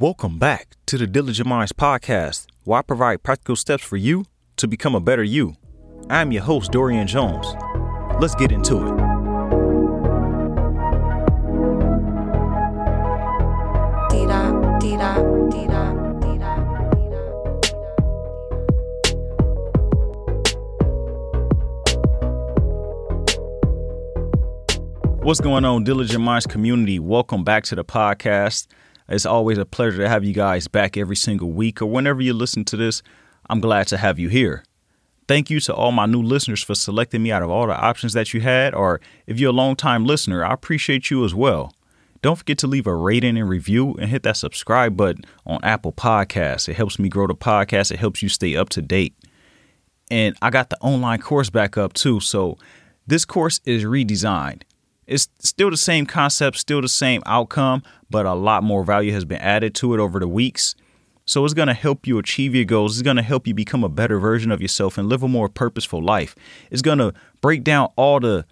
Welcome back to the Diligent Minds podcast, where I provide practical steps for you to become a better you. I'm your host, Dorian Jones. Let's get into it. What's going on, Diligent Minds community? Welcome back to the podcast. It's always a pleasure to have you guys back every single week or whenever you listen to this. I'm glad to have you here. Thank you to all my new listeners for selecting me out of all the options that you had, or if you're a long-time listener, I appreciate you as well. Don't forget to leave a rating and review and hit that subscribe button on Apple Podcasts. It helps me grow the podcast, it helps you stay up to date. And I got the online course back up too. So this course is redesigned. It's still the same concept, still the same outcome, but a lot more value has been added to it over the weeks. So it's going to help you achieve your goals. It's going to help you become a better version of yourself and live a more purposeful life. It's going to break down all the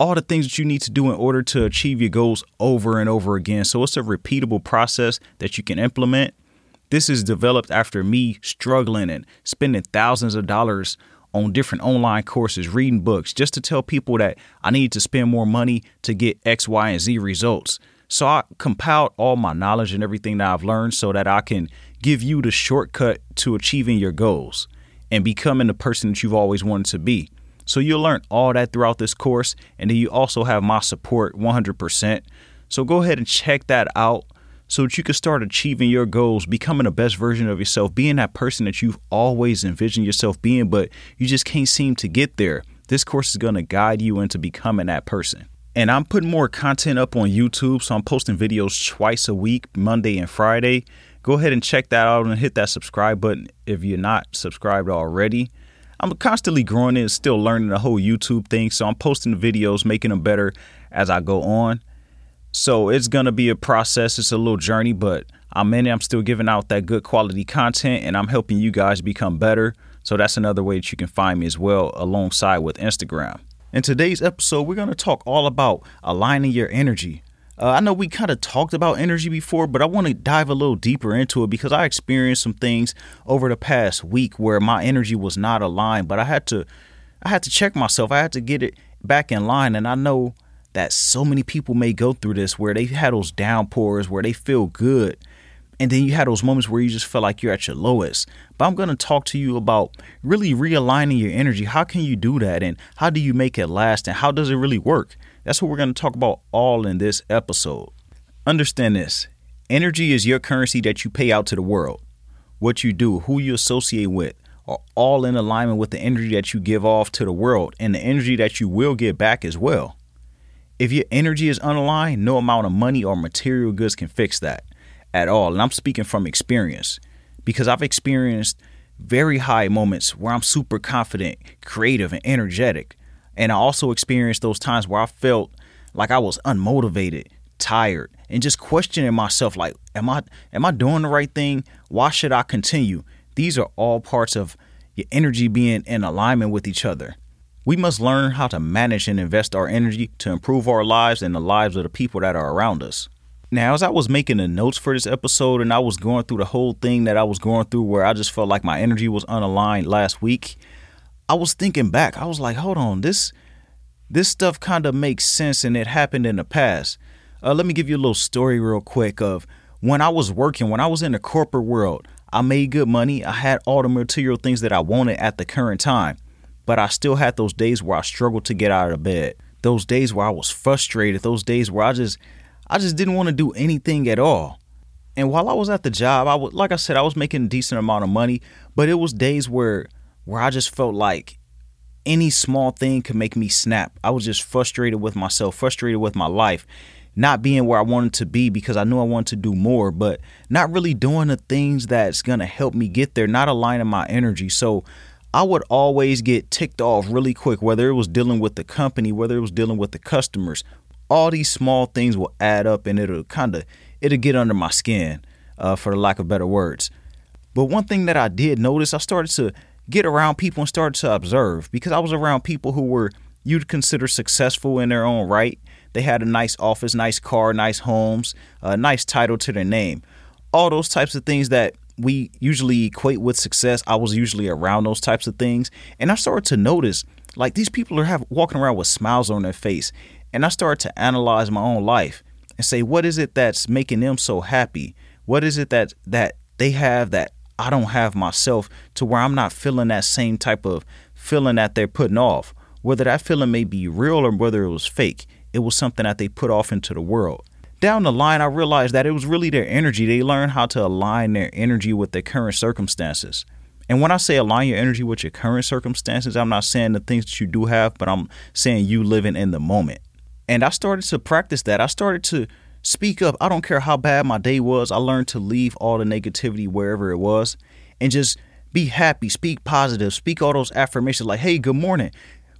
all the things that you need to do in order to achieve your goals over and over again. So it's a repeatable process that you can implement. This is developed after me struggling and spending thousands of dollars on different online courses, reading books, just to tell people that I need to spend more money to get X, Y, and Z results. So I compiled all my knowledge and everything that I've learned so that I can give you the shortcut to achieving your goals and becoming the person that you've always wanted to be. So you'll learn all that throughout this course, and then you also have my support 100%. So go ahead and check that out so that you can start achieving your goals, becoming the best version of yourself, being that person that you've always envisioned yourself being, but you just can't seem to get there. This course is going to guide you into becoming that person. And I'm putting more content up on YouTube, so I'm posting videos twice a week, Monday and Friday. Go ahead and check that out and hit that subscribe button if you're not subscribed already. I'm constantly growing and still learning the whole YouTube thing, so I'm posting videos, making them better as I go on. So it's gonna be a process. It's a little journey, but I'm in it. I'm still giving out that good quality content, and I'm helping you guys become better. So that's another way that you can find me as well, alongside with Instagram. In today's episode, we're gonna talk all about aligning your energy. Uh, I know we kind of talked about energy before, but I want to dive a little deeper into it because I experienced some things over the past week where my energy was not aligned, but I had to I had to check myself. I had to get it back in line and I know that so many people may go through this where they had those downpours where they feel good and then you had those moments where you just feel like you're at your lowest. But I'm going to talk to you about really realigning your energy. How can you do that and how do you make it last and how does it really work? That's what we're going to talk about all in this episode. Understand this energy is your currency that you pay out to the world. What you do, who you associate with, are all in alignment with the energy that you give off to the world and the energy that you will get back as well. If your energy is unaligned, no amount of money or material goods can fix that at all. And I'm speaking from experience because I've experienced very high moments where I'm super confident, creative, and energetic. And I also experienced those times where I felt like I was unmotivated, tired, and just questioning myself like, am I am I doing the right thing? Why should I continue? These are all parts of your energy being in alignment with each other. We must learn how to manage and invest our energy to improve our lives and the lives of the people that are around us. Now, as I was making the notes for this episode and I was going through the whole thing that I was going through where I just felt like my energy was unaligned last week, I was thinking back. I was like, hold on, this this stuff kind of makes sense and it happened in the past. Uh, let me give you a little story real quick of when I was working, when I was in the corporate world, I made good money. I had all the material things that I wanted at the current time, but I still had those days where I struggled to get out of bed. Those days where I was frustrated, those days where I just I just didn't want to do anything at all. And while I was at the job, I was like I said, I was making a decent amount of money, but it was days where where I just felt like any small thing could make me snap. I was just frustrated with myself, frustrated with my life, not being where I wanted to be because I knew I wanted to do more, but not really doing the things that's going to help me get there, not aligning my energy. So I would always get ticked off really quick, whether it was dealing with the company, whether it was dealing with the customers. All these small things will add up and it'll kind of it'll get under my skin, uh, for the lack of better words. But one thing that I did notice, I started to get around people and started to observe because I was around people who were you'd consider successful in their own right. They had a nice office, nice car, nice homes, a nice title to their name. all those types of things that we usually equate with success. I was usually around those types of things, and I started to notice like these people are have walking around with smiles on their face, and I started to analyze my own life and say, what is it that's making them so happy? What is it that that they have that I don't have myself to where I'm not feeling that same type of feeling that they're putting off. Whether that feeling may be real or whether it was fake, it was something that they put off into the world. Down the line, I realized that it was really their energy. They learned how to align their energy with their current circumstances. And when I say align your energy with your current circumstances, I'm not saying the things that you do have, but I'm saying you living in the moment. And I started to practice that. I started to speak up. I don't care how bad my day was. I learned to leave all the negativity wherever it was and just be happy, speak positive, speak all those affirmations like, hey, good morning.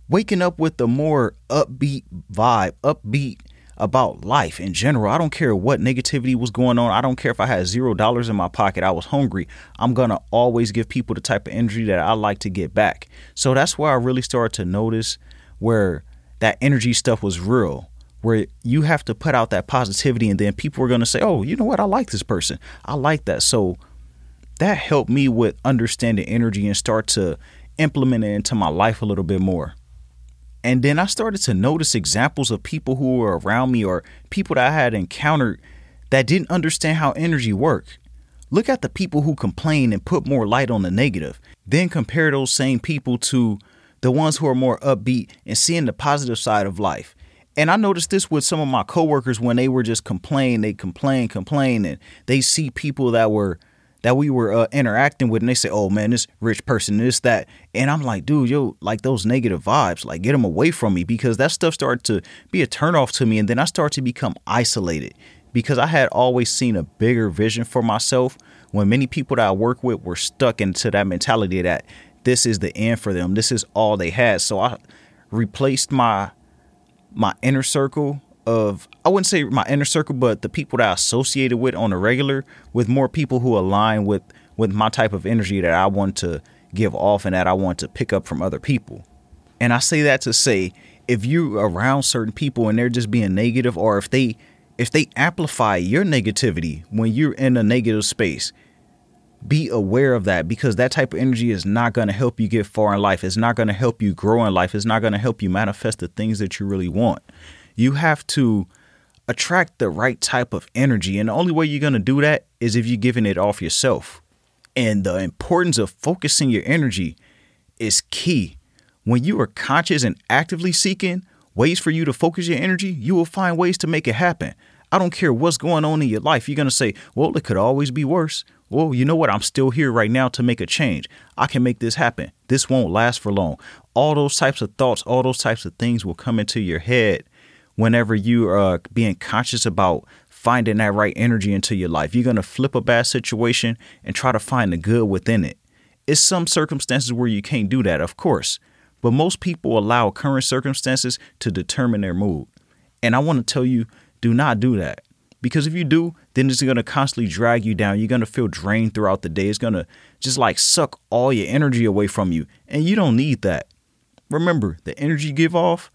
Waking up with the more upbeat vibe, upbeat about life in general. I don't care what negativity was going on. I don't care if I had zero dollars in my pocket. I was hungry. I'm going to always give people the type of energy that I like to get back. So that's where I really started to notice where that energy stuff was real where you have to put out that positivity and then people are going to say, "Oh, you know what? I like this person. I like that." So that helped me with understanding energy and start to implement it into my life a little bit more. And then I started to notice examples of people who were around me or people that I had encountered that didn't understand how energy worked. Look at the people who complain and put more light on the negative. Then compare those same people to the ones who are more upbeat and seeing the positive side of life. And I noticed this with some of my coworkers when they were just complain, they complain, complain, and they see people that were that we were uh, interacting with, and they say, "Oh man, this rich person, this that," and I'm like, "Dude, yo, like those negative vibes, like get them away from me," because that stuff started to be a turnoff to me, and then I started to become isolated because I had always seen a bigger vision for myself. When many people that I work with were stuck into that mentality that this is the end for them, this is all they had, so I replaced my my inner circle of I wouldn't say my inner circle, but the people that I associated with on a regular with more people who align with with my type of energy that I want to give off and that I want to pick up from other people. And I say that to say if you are around certain people and they're just being negative or if they if they amplify your negativity when you're in a negative space, be aware of that because that type of energy is not going to help you get far in life. It's not going to help you grow in life. It's not going to help you manifest the things that you really want. You have to attract the right type of energy. And the only way you're going to do that is if you're giving it off yourself. And the importance of focusing your energy is key. When you are conscious and actively seeking ways for you to focus your energy, you will find ways to make it happen. I don't care what's going on in your life. You're going to say, well, it could always be worse well, you know what? I'm still here right now to make a change. I can make this happen. This won't last for long. All those types of thoughts, all those types of things will come into your head whenever you are being conscious about finding that right energy into your life. You're going to flip a bad situation and try to find the good within it. It's some circumstances where you can't do that, of course, but most people allow current circumstances to determine their mood. And I want to tell you, do not do that. Because if you do, then it's going to constantly drag you down. You're going to feel drained throughout the day. It's going to just like suck all your energy away from you. And you don't need that. Remember, the energy you give off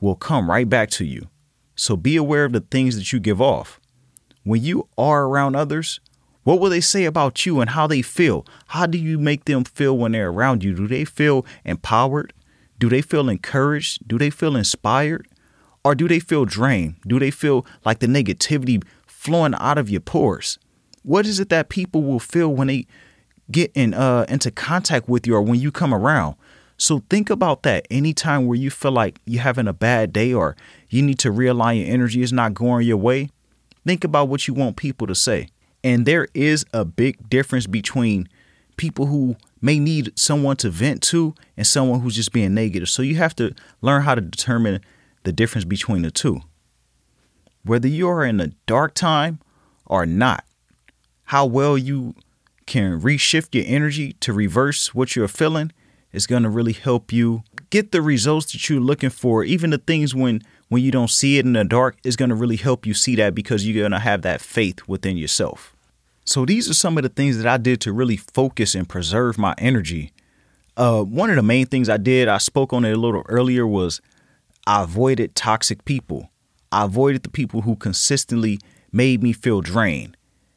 will come right back to you. So be aware of the things that you give off. When you are around others, what will they say about you and how they feel? How do you make them feel when they're around you? Do they feel empowered? Do they feel encouraged? Do they feel inspired? Or do they feel drained? Do they feel like the negativity flowing out of your pores? What is it that people will feel when they get in uh, into contact with you or when you come around? So think about that anytime where you feel like you're having a bad day or you need to realign your energy is not going your way. Think about what you want people to say. And there is a big difference between people who may need someone to vent to and someone who's just being negative. So you have to learn how to determine the difference between the two. Whether you are in a dark time or not, how well you can reshift your energy to reverse what you're feeling is going to really help you get the results that you're looking for. Even the things when when you don't see it in the dark is going to really help you see that because you're going to have that faith within yourself. So these are some of the things that I did to really focus and preserve my energy. Uh, one of the main things I did, I spoke on it a little earlier, was I avoided toxic people. I avoided the people who consistently made me feel drained.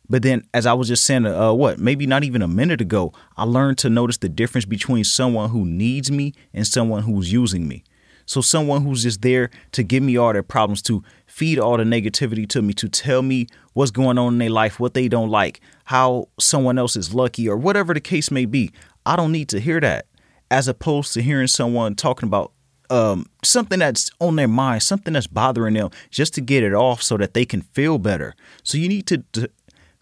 But then, as I was just saying, uh, what, maybe not even a minute ago, I learned to notice the difference between someone who needs me and someone who's using me. So, someone who's just there to give me all their problems, to feed all the negativity to me, to tell me what's going on in their life, what they don't like, how someone else is lucky, or whatever the case may be. I don't need to hear that. As opposed to hearing someone talking about um, something that's on their mind, something that's bothering them, just to get it off so that they can feel better. So you need to,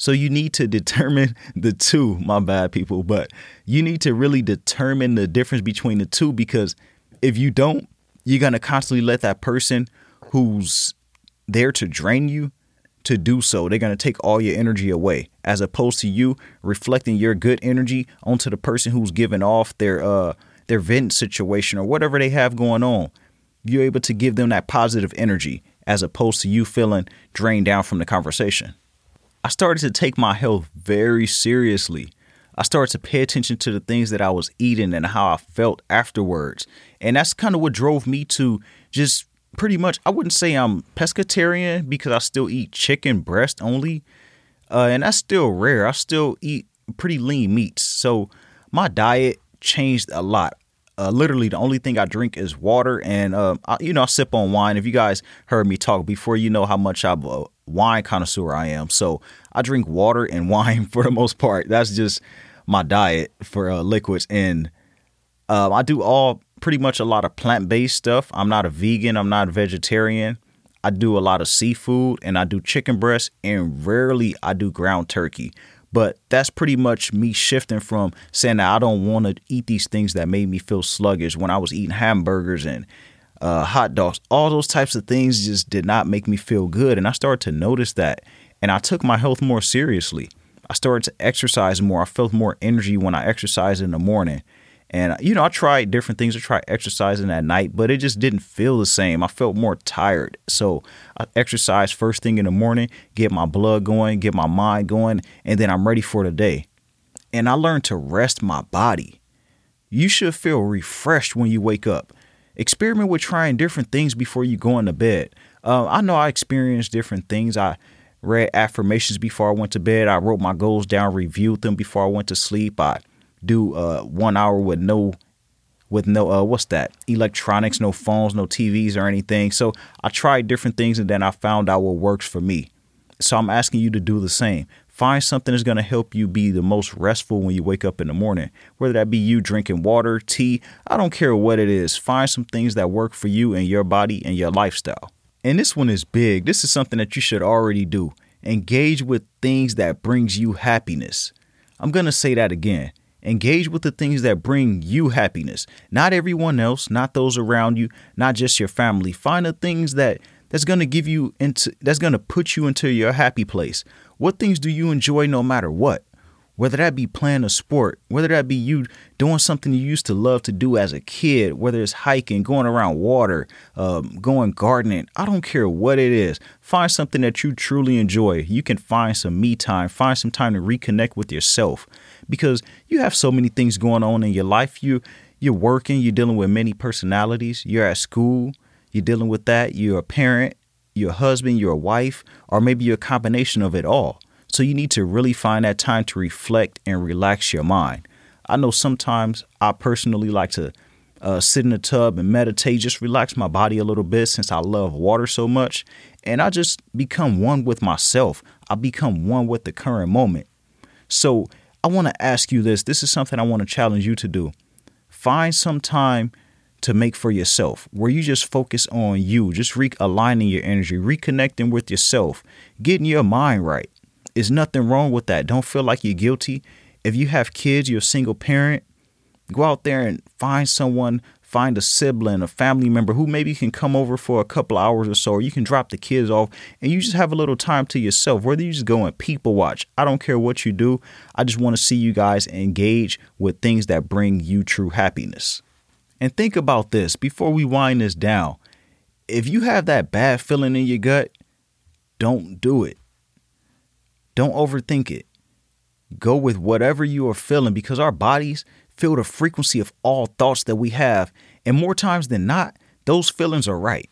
so you need to determine the two. My bad, people, but you need to really determine the difference between the two because if you don't, you're gonna constantly let that person who's there to drain you to do so. They're going to take all your energy away as opposed to you reflecting your good energy onto the person who's giving off their uh their vent situation or whatever they have going on. You're able to give them that positive energy as opposed to you feeling drained down from the conversation. I started to take my health very seriously. I started to pay attention to the things that I was eating and how I felt afterwards. And that's kind of what drove me to just pretty much, I wouldn't say I'm pescatarian because I still eat chicken breast only. Uh, and that's still rare. I still eat pretty lean meats. So my diet changed a lot. Uh, literally, the only thing I drink is water, and uh, I, you know I sip on wine. If you guys heard me talk before, you know how much I'm a wine connoisseur I am. So I drink water and wine for the most part. That's just my diet for uh, liquids, and uh, I do all pretty much a lot of plant based stuff. I'm not a vegan. I'm not a vegetarian. I do a lot of seafood, and I do chicken breast, and rarely I do ground turkey. But that's pretty much me shifting from saying that I don't want to eat these things that made me feel sluggish when I was eating hamburgers and uh, hot dogs. All those types of things just did not make me feel good. And I started to notice that. And I took my health more seriously. I started to exercise more. I felt more energy when I exercised in the morning. And, you know, I tried different things. I tried exercising at night, but it just didn't feel the same. I felt more tired. So I exercise first thing in the morning, get my blood going, get my mind going, and then I'm ready for the day. And I learned to rest my body. You should feel refreshed when you wake up. Experiment with trying different things before you go into bed. Uh, I know I experienced different things. I read affirmations before I went to bed. I wrote my goals down, reviewed them before I went to sleep. I do uh, one hour with no with no uh, what's that electronics no phones no tvs or anything so i tried different things and then i found out what works for me so i'm asking you to do the same find something that's going to help you be the most restful when you wake up in the morning. Whether that be you drinking water tea i don't care what it is find some things that work for you and your body and your lifestyle. And this one is big. This is something that you should already do. Engage with things that brings you happiness. I'm going to say that again. Engage with the things that bring you happiness, not everyone else, not those around you, not just your family. Find the things that that's going to give you into that's going to put you into your happy place. What things do you enjoy no matter what? Whether that be playing a sport, whether that be you doing something you used to love to do as a kid, whether it's hiking, going around water, um, going gardening, I don't care what it is. Find something that you truly enjoy. You can find some me time, find some time to reconnect with yourself because you have so many things going on in your life. You you're working, you're dealing with many personalities. You're at school, you're dealing with that. You're a parent, you're a husband, you're a wife, or maybe you're a combination of it all. So you need to really find that time to reflect and relax your mind. I know sometimes I personally like to uh, sit in the tub and meditate, just relax my body a little bit since I love water so much. And I just become one with myself. I become one with the current moment. So I want to ask you this. This is something I want to challenge you to do. Find some time to make for yourself where you just focus on you, just realigning your energy, reconnecting with yourself, getting your mind right. There's nothing wrong with that. Don't feel like you're guilty. If you have kids, you're a single parent, go out there and find someone find a sibling, a family member who maybe can come over for a couple hours or so, or you can drop the kids off and you just have a little time to yourself. Whether you just go and people watch, I don't care what you do. I just want to see you guys engage with things that bring you true happiness. And think about this before we wind this down. If you have that bad feeling in your gut, don't do it. Don't overthink it. Go with whatever you are feeling because our bodies feel the frequency of all thoughts that we have. And more times than not, those feelings are right.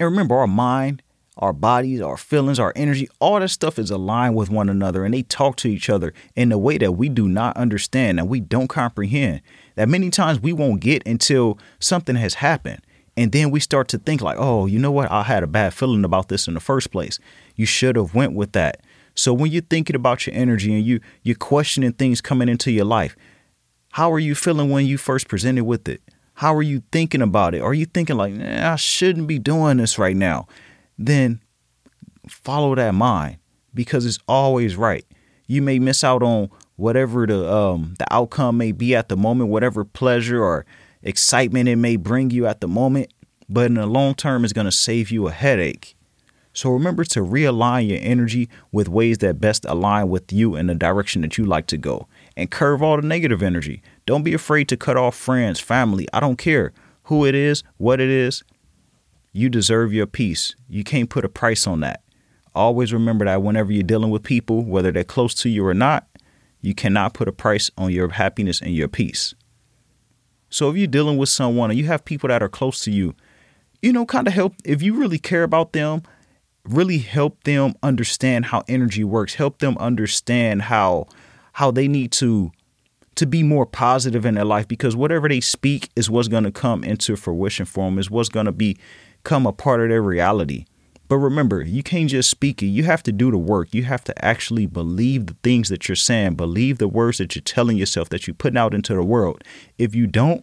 And remember, our mind, our bodies, our feelings, our energy, all that stuff is aligned with one another and they talk to each other in a way that we do not understand and we don't comprehend. That many times we won't get until something has happened. And then we start to think like, "Oh, you know what? I had a bad feeling about this in the first place. You should have went with that." So when you're thinking about your energy and you you're questioning things coming into your life, how are you feeling when you first presented with it? How are you thinking about it? Are you thinking like, I shouldn't be doing this right now? Then follow that mind because it's always right. You may miss out on whatever the um the outcome may be at the moment, whatever pleasure or excitement it may bring you at the moment, but in the long term it's going to save you a headache. So remember to realign your energy with ways that best align with you in the direction that you like to go and curve all the negative energy. Don't be afraid to cut off friends, family. I don't care who it is, what it is. You deserve your peace. You can't put a price on that. Always remember that whenever you're dealing with people, whether they're close to you or not, you cannot put a price on your happiness and your peace. So if you're dealing with someone and you have people that are close to you, you know, kind of help if you really care about them, really help them understand how energy works, help them understand how how they need to to be more positive in their life because whatever they speak is what's going to come into fruition for them is what's going to become a part of their reality but remember you can't just speak it you have to do the work you have to actually believe the things that you're saying believe the words that you're telling yourself that you're putting out into the world if you don't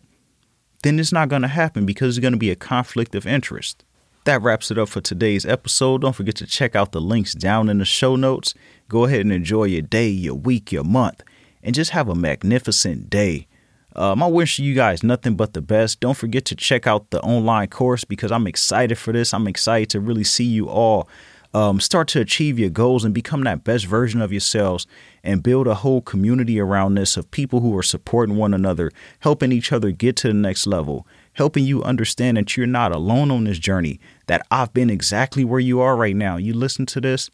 then it's not going to happen because it's going to be a conflict of interest that wraps it up for today's episode. Don't forget to check out the links down in the show notes. Go ahead and enjoy your day, your week, your month, and just have a magnificent day. Um, I wish you guys nothing but the best. Don't forget to check out the online course because I'm excited for this. I'm excited to really see you all um, start to achieve your goals and become that best version of yourselves and build a whole community around this of people who are supporting one another, helping each other get to the next level, helping you understand that you're not alone on this journey, that I've been exactly where you are right now. You listen to this.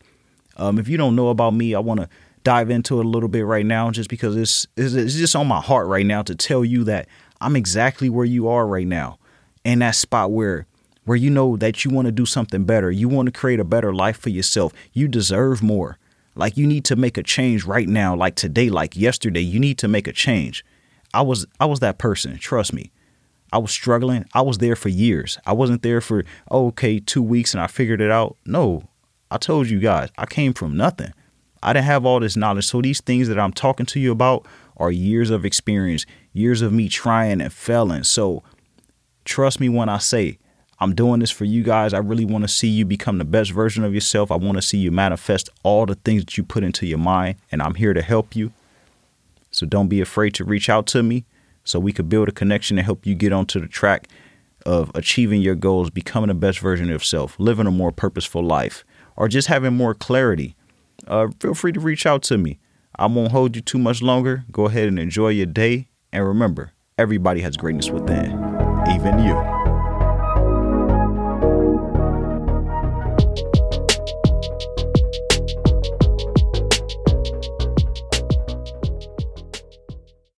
Um, if you don't know about me, I want to dive into it a little bit right now just because it's, it's, just on my heart right now to tell you that I'm exactly where you are right now in that spot where where you know that you want to do something better. You want to create a better life for yourself. You deserve more. Like you need to make a change right now, like today, like yesterday. You need to make a change. I was I was that person, trust me. I was struggling. I was there for years. I wasn't there for oh, okay, 2 weeks and I figured it out. No. I told you guys, I came from nothing. I didn't have all this knowledge. So these things that I'm talking to you about are years of experience, years of me trying and failing. So trust me when I say I'm doing this for you guys. I really want to see you become the best version of yourself. I want to see you manifest all the things that you put into your mind, and I'm here to help you. So don't be afraid to reach out to me so we could build a connection and help you get onto the track of achieving your goals, becoming the best version of yourself, living a more purposeful life, or just having more clarity. Uh, feel free to reach out to me. I won't hold you too much longer. Go ahead and enjoy your day. And remember, everybody has greatness within, even you.